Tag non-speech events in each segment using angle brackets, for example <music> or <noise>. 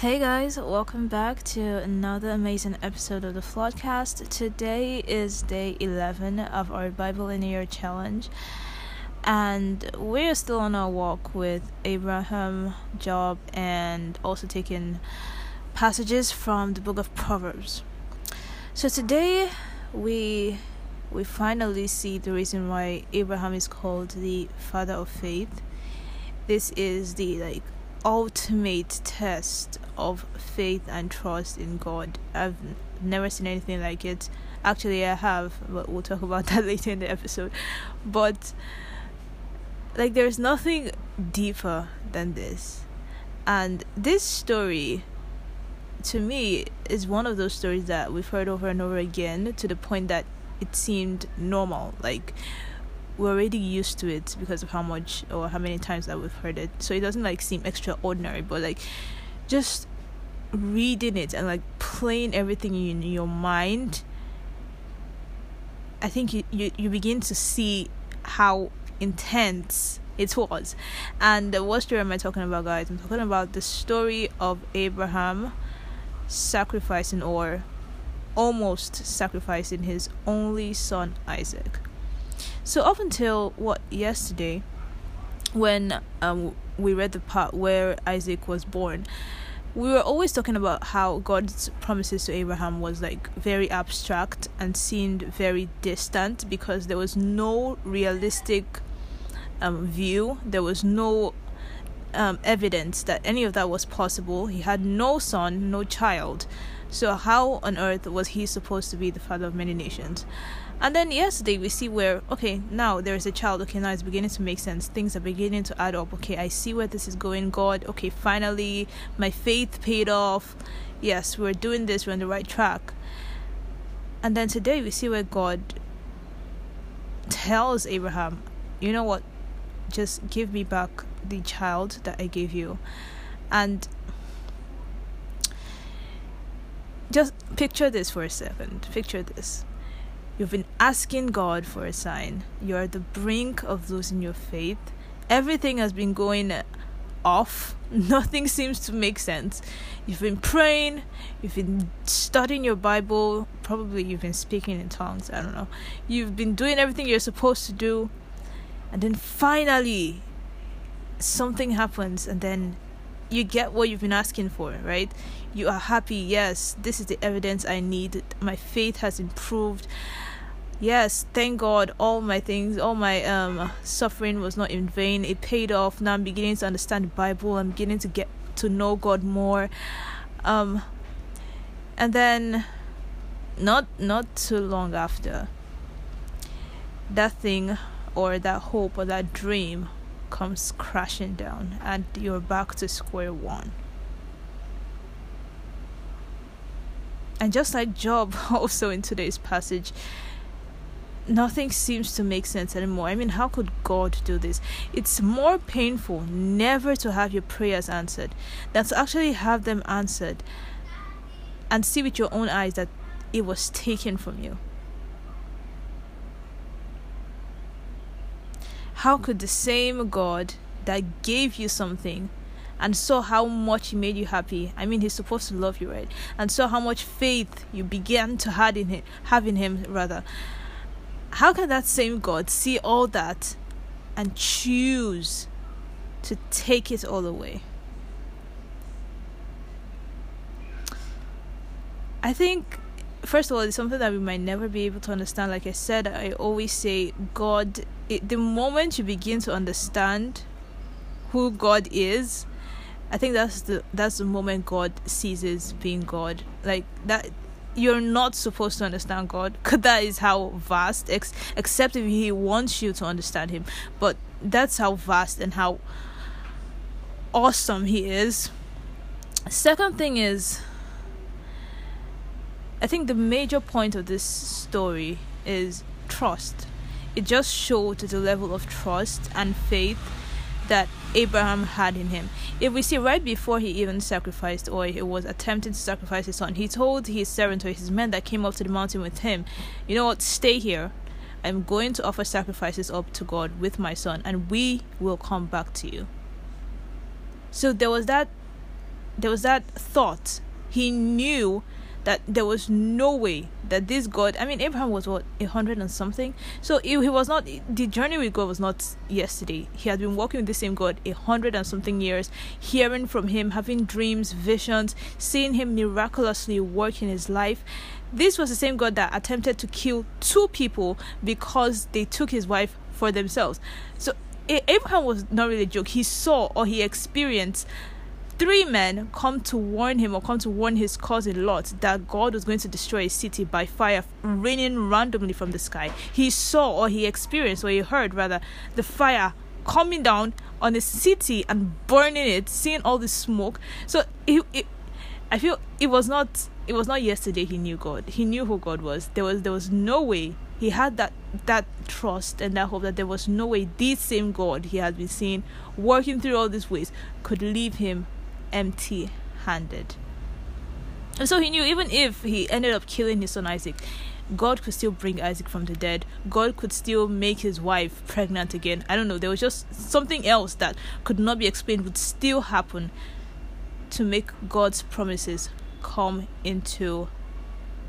Hey guys, welcome back to another amazing episode of the Floodcast. Today is day 11 of our Bible in a Year challenge, and we're still on our walk with Abraham, Job, and also taking passages from the book of Proverbs. So today we we finally see the reason why Abraham is called the father of faith. This is the like ultimate test of faith and trust in God. I've never seen anything like it. Actually, I have, but we'll talk about <laughs> that later in the episode. But like there's nothing deeper than this. And this story to me is one of those stories that we've heard over and over again to the point that it seemed normal like we're already used to it because of how much or how many times that we've heard it so it doesn't like seem extraordinary but like just reading it and like playing everything in your mind i think you, you, you begin to see how intense it was and what story am i talking about guys i'm talking about the story of abraham sacrificing or almost sacrificing his only son Isaac. So up until what yesterday, when um we read the part where Isaac was born, we were always talking about how God's promises to Abraham was like very abstract and seemed very distant because there was no realistic um, view. There was no um, evidence that any of that was possible. He had no son, no child. So, how on earth was he supposed to be the father of many nations? And then yesterday we see where, okay, now there's a child. Okay, now it's beginning to make sense. Things are beginning to add up. Okay, I see where this is going. God, okay, finally, my faith paid off. Yes, we're doing this, we're on the right track. And then today we see where God tells Abraham, you know what, just give me back the child that I gave you. And just picture this for a second. Picture this. You've been asking God for a sign. You're at the brink of losing your faith. Everything has been going off. <laughs> Nothing seems to make sense. You've been praying, you've been studying your Bible, probably you've been speaking in tongues, I don't know. You've been doing everything you're supposed to do. And then finally, something happens, and then you get what you've been asking for, right? You are happy. Yes, this is the evidence I need. My faith has improved. Yes, thank God all my things, all my um suffering was not in vain. It paid off. Now I'm beginning to understand the Bible. I'm beginning to get to know God more. Um and then not not too long after that thing or that hope or that dream comes crashing down and you're back to square one. And just like Job, <laughs> also in today's passage, nothing seems to make sense anymore. I mean, how could God do this? It's more painful never to have your prayers answered than to actually have them answered and see with your own eyes that it was taken from you. How could the same God that gave you something and saw how much he made you happy. I mean, he's supposed to love you, right? And saw how much faith you began to have in him, have in him rather. How can that same God see all that and choose to take it all away? I think first of all, it's something that we might never be able to understand. Like I said, I always say, God, it, the moment you begin to understand who God is, I think that's the that's the moment God ceases being God. Like that, you're not supposed to understand God <laughs> because that is how vast. Ex- except if He wants you to understand Him, but that's how vast and how awesome He is. Second thing is I think the major point of this story is trust. It just showed the level of trust and faith that Abraham had in him. If we see right before he even sacrificed or he was attempting to sacrifice his son, he told his servant or his men that came up to the mountain with him, You know what, stay here. I'm going to offer sacrifices up to God with my son, and we will come back to you. So there was that there was that thought. He knew that there was no way that this God, I mean, Abraham was what, a hundred and something? So he, was not, the journey with God was not yesterday. He had been walking with the same God a hundred and something years, hearing from him, having dreams, visions, seeing him miraculously work in his life. This was the same God that attempted to kill two people because they took his wife for themselves. So Abraham was not really a joke. He saw or he experienced three men come to warn him or come to warn his cousin Lot that God was going to destroy a city by fire raining randomly from the sky. He saw or he experienced or he heard rather the fire coming down on a city and burning it, seeing all the smoke. So it, I feel it was not it was not yesterday he knew God. He knew who God was. There was there was no way he had that that trust and that hope that there was no way this same God he had been seeing working through all these ways could leave him empty handed. And so he knew even if he ended up killing his son Isaac, God could still bring Isaac from the dead. God could still make his wife pregnant again. I don't know. There was just something else that could not be explained would still happen to make God's promises come into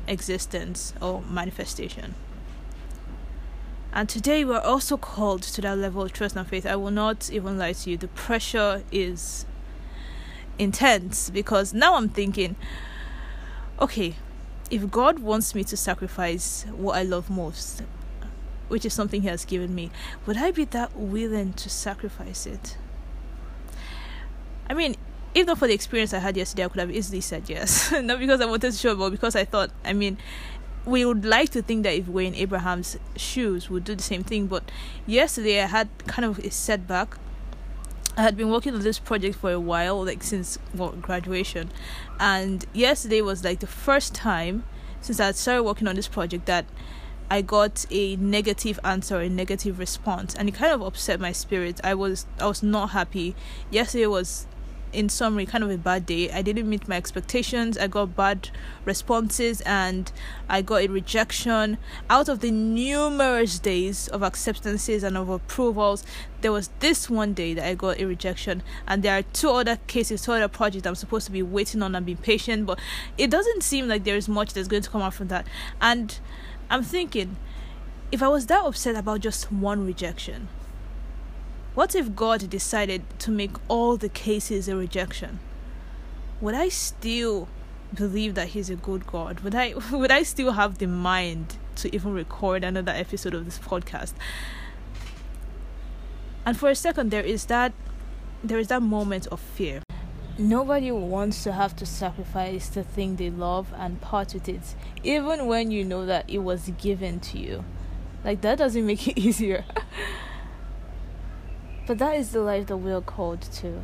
existence or manifestation. And today we're also called to that level of trust and faith. I will not even lie to you. The pressure is intense because now I'm thinking, okay, if God wants me to sacrifice what I love most, which is something He has given me, would I be that willing to sacrifice it? I mean, if not for the experience I had yesterday, I could have easily said yes. <laughs> not because I wanted to show, but because I thought, I mean, we would like to think that if we're in Abraham's shoes, we'd do the same thing. But yesterday, I had kind of a setback I had been working on this project for a while, like since well, graduation, and yesterday was like the first time since I had started working on this project that I got a negative answer, a negative response, and it kind of upset my spirit. I was I was not happy. Yesterday was in summary, kind of a bad day. I didn't meet my expectations. I got bad responses and I got a rejection. Out of the numerous days of acceptances and of approvals, there was this one day that I got a rejection, and there are two other cases, two other projects I'm supposed to be waiting on and being patient, but it doesn't seem like there is much that's going to come out from that. And I'm thinking, if I was that upset about just one rejection, what if God decided to make all the cases a rejection? Would I still believe that He's a good God? Would I <laughs> would I still have the mind to even record another episode of this podcast? And for a second there is that there is that moment of fear. Nobody wants to have to sacrifice the thing they love and part with it, even when you know that it was given to you. Like that doesn't make it <laughs> easier. But that is the life that we are called to.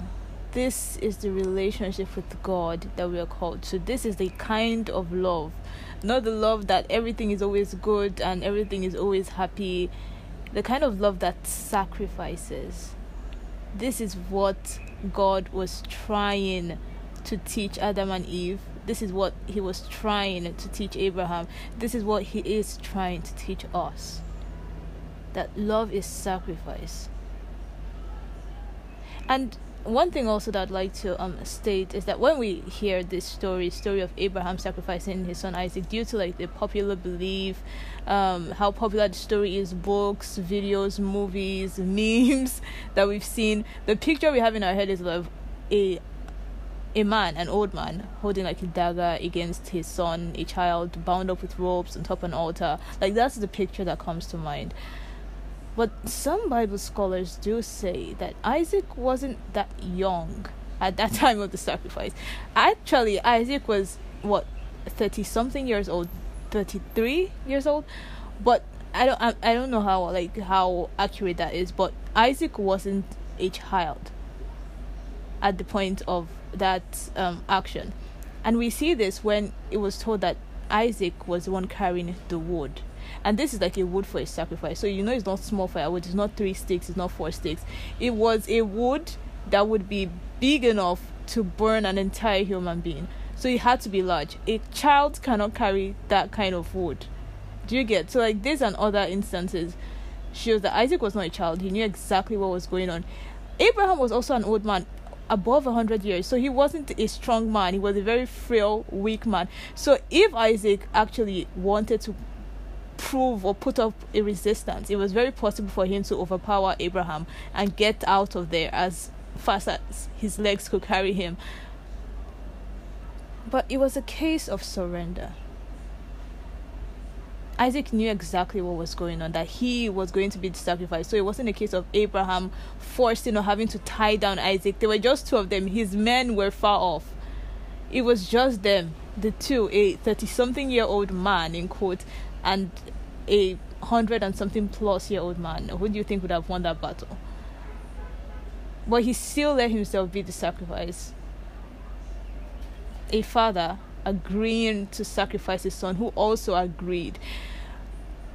This is the relationship with God that we are called to. This is the kind of love, not the love that everything is always good and everything is always happy. The kind of love that sacrifices. This is what God was trying to teach Adam and Eve. This is what he was trying to teach Abraham. This is what he is trying to teach us. That love is sacrifice. And one thing also that I'd like to um state is that when we hear this story, story of Abraham sacrificing his son Isaac, due to like the popular belief, um, how popular the story is, books, videos, movies, <laughs> memes that we've seen, the picture we have in our head is of a a man, an old man, holding like a dagger against his son, a child bound up with ropes on top of an altar. Like that's the picture that comes to mind. But some Bible scholars do say that Isaac wasn't that young at that <laughs> time of the sacrifice. Actually, Isaac was what 30 something years old, 33 years old, but I don't I, I don't know how like how accurate that is, but Isaac wasn't a child at the point of that um, action. And we see this when it was told that Isaac was the one carrying the wood and this is like a wood for a sacrifice. So you know it's not small firewood. It's not three sticks. It's not four sticks. It was a wood that would be big enough to burn an entire human being. So it had to be large. A child cannot carry that kind of wood. Do you get? So like this and other instances. Shows that isaac was not a child. He knew exactly what was going on. Abraham was also an old man above 100 years. So he wasn't a strong man, he was a very frail, weak man. So if Isaac actually wanted to prove or put up a resistance, it was very possible for him to overpower Abraham and get out of there as fast as his legs could carry him. But it was a case of surrender. Isaac knew exactly what was going on, that he was going to be sacrificed. So it wasn't a case of Abraham forcing or having to tie down Isaac. There were just two of them. His men were far off. It was just them, the two, a 30 something year old man, in quote, and a hundred and something plus year old man. Who do you think would have won that battle? But he still let himself be the sacrifice. A father agreeing to sacrifice his son, who also agreed.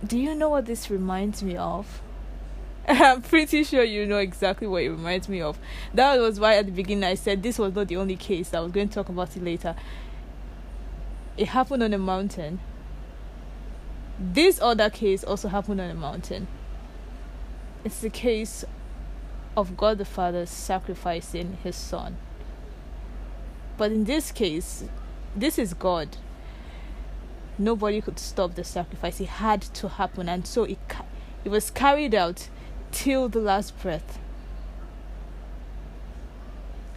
Do you know what this reminds me of? <laughs> I'm pretty sure you know exactly what it reminds me of. That was why at the beginning I said this was not the only case. I was going to talk about it later. It happened on a mountain. This other case also happened on a mountain. It's the case of God the Father sacrificing his son. But in this case, this is God. Nobody could stop the sacrifice. It had to happen, and so it it was carried out till the last breath.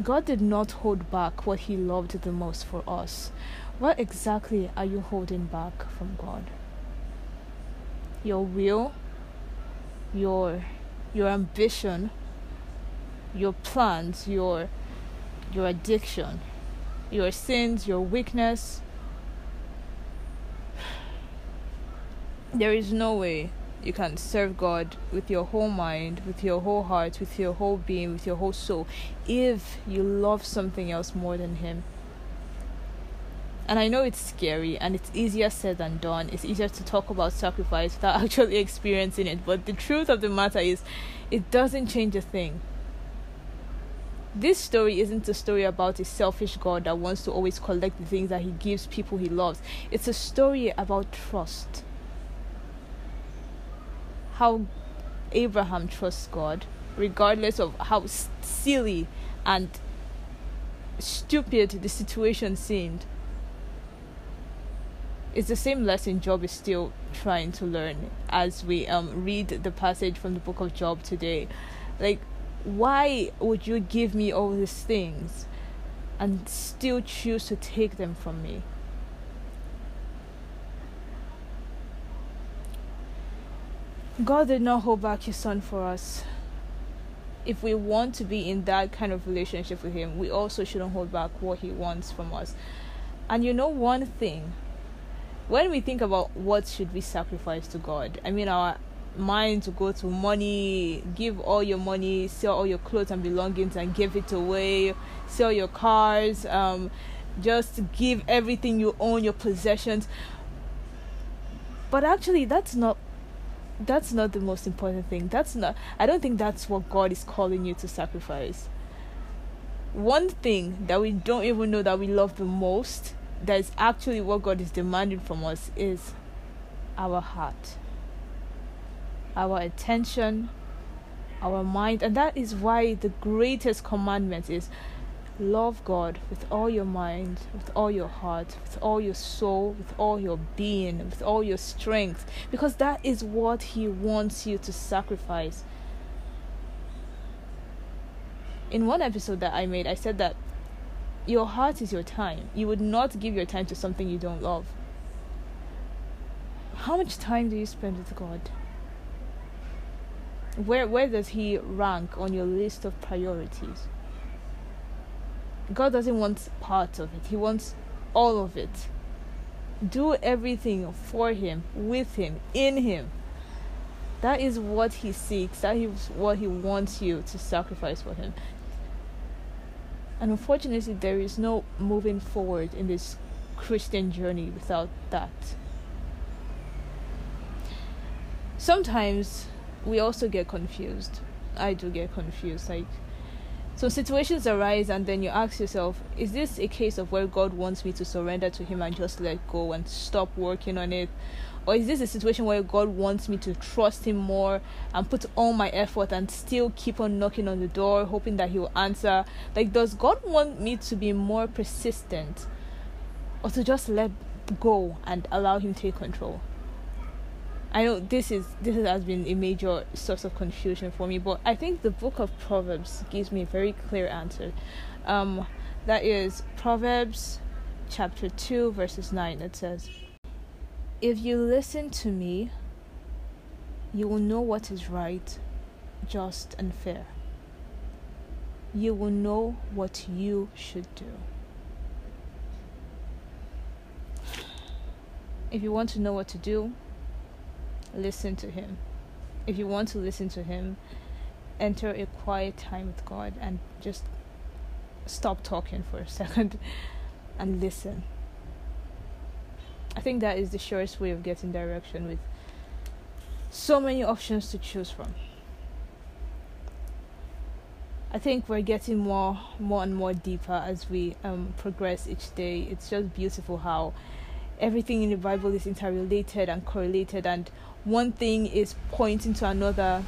God did not hold back what He loved the most for us. What exactly are you holding back from God? Your will, your your ambition, your plans, your your addiction your sins, your weakness. There is no way you can serve God with your whole mind, with your whole heart, with your whole being, with your whole soul, if you love something else more than Him. And I know it's scary and it's easier said than done. It's easier to talk about sacrifice without <laughs> actually experiencing it. But the truth of the matter is, it doesn't change a thing this story isn't a story about a selfish God that wants to always collect the things that he gives people he loves. It's a story about trust. How Abraham trusts God, regardless of how silly and stupid the situation seemed. It's the same lesson Job is still trying to learn as we um, read the passage from the book of Job today. Like, why would you give me all these things and still choose to take them from me? God did not hold back his son for us. If we want to be in that kind of relationship with him, we also shouldn't hold back what he wants from us. And you know one thing, when we think about what should we sacrifice to God, I mean our mind to go to money, give all your money, sell all your clothes and belongings and give it away, sell your cars, um, just give everything you own, your possessions. But actually, that's not that's not the most important thing. That's not. I don't think that's what God is calling you to sacrifice. One thing that we don't even know that we love the most, that is actually what God is demanding from us, is our heart our attention, our mind, and that is why the greatest commandment is love God with all your mind, with all your heart, with all your soul, with all your being, with all your strength, because that is what He wants you to sacrifice. In one episode that I made, I said that your heart is your time. You would not give your time to something you don't love. How much time do you spend with God? where where does he rank on your list of priorities god doesn't want part of it he wants all of it do everything for him with him in him that is what he seeks that is what he wants you to sacrifice for him and unfortunately there is no moving forward in this christian journey without that sometimes we also get confused. I do get confused. Like, so situations arise and then you ask yourself is this a case of where god wants me to surrender to him and just let go and stop working on it? Or is this a situation where god wants me to trust him more and put all my effort and still keep on knocking on the door hoping that he will answer? Like does god want me to be more persistent or to just let go and allow him to take control I know this is this has been a major source of confusion for me, but I think the book of Proverbs gives me a very clear answer. Um, that is Proverbs chapter 2 verses 9 it says if you listen to me you will know what is right just and fair you will know what you should do if you want to know what to do listen to Him. If you want to listen to Him, enter a quiet time with God and just stop talking for a <laughs> second and listen. I think that is the surest way of getting direction with so many options to choose from. I think we're getting more more and more deeper as we um, progress each day. It's just beautiful how everything in the Bible is interrelated and correlated and one thing is pointing to another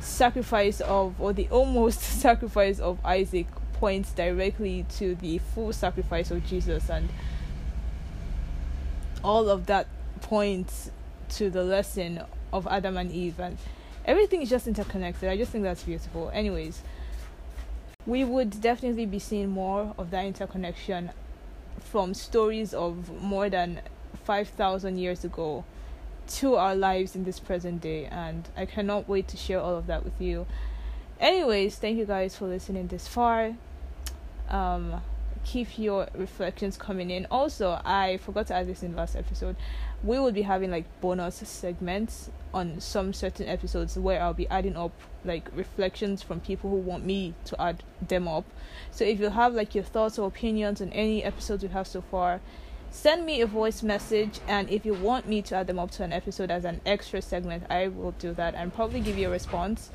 sacrifice of or the almost <laughs> sacrifice of Isaac points directly to the full sacrifice of Jesus and all of that points to the lesson of Adam and Eve and everything is just interconnected. I just think that's beautiful. Anyways, we would definitely be seeing more of that interconnection from stories of more than 5,000 years ago to our lives in this present day and I cannot wait to share all of that with you. Anyways, thank you guys for listening this far. Um keep your reflections coming in. Also, I forgot to add this in the last episode. We will be having like bonus segments on some certain episodes where I'll be adding up like reflections from people who want me to add them up. So if you have like your thoughts or opinions on any episodes we have so far, send me a voice message and if you want me to add them up to an episode as an extra segment i will do that and probably give you a response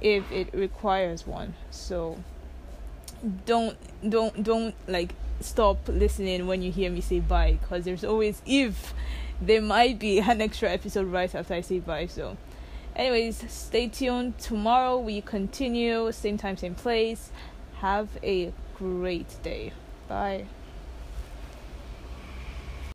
if it requires one so don't don't don't like stop listening when you hear me say bye because there's always if there might be an extra episode right after i say bye so. Anyways stay tuned. Tomorrow we continue same time same place. Have a great day. Bye.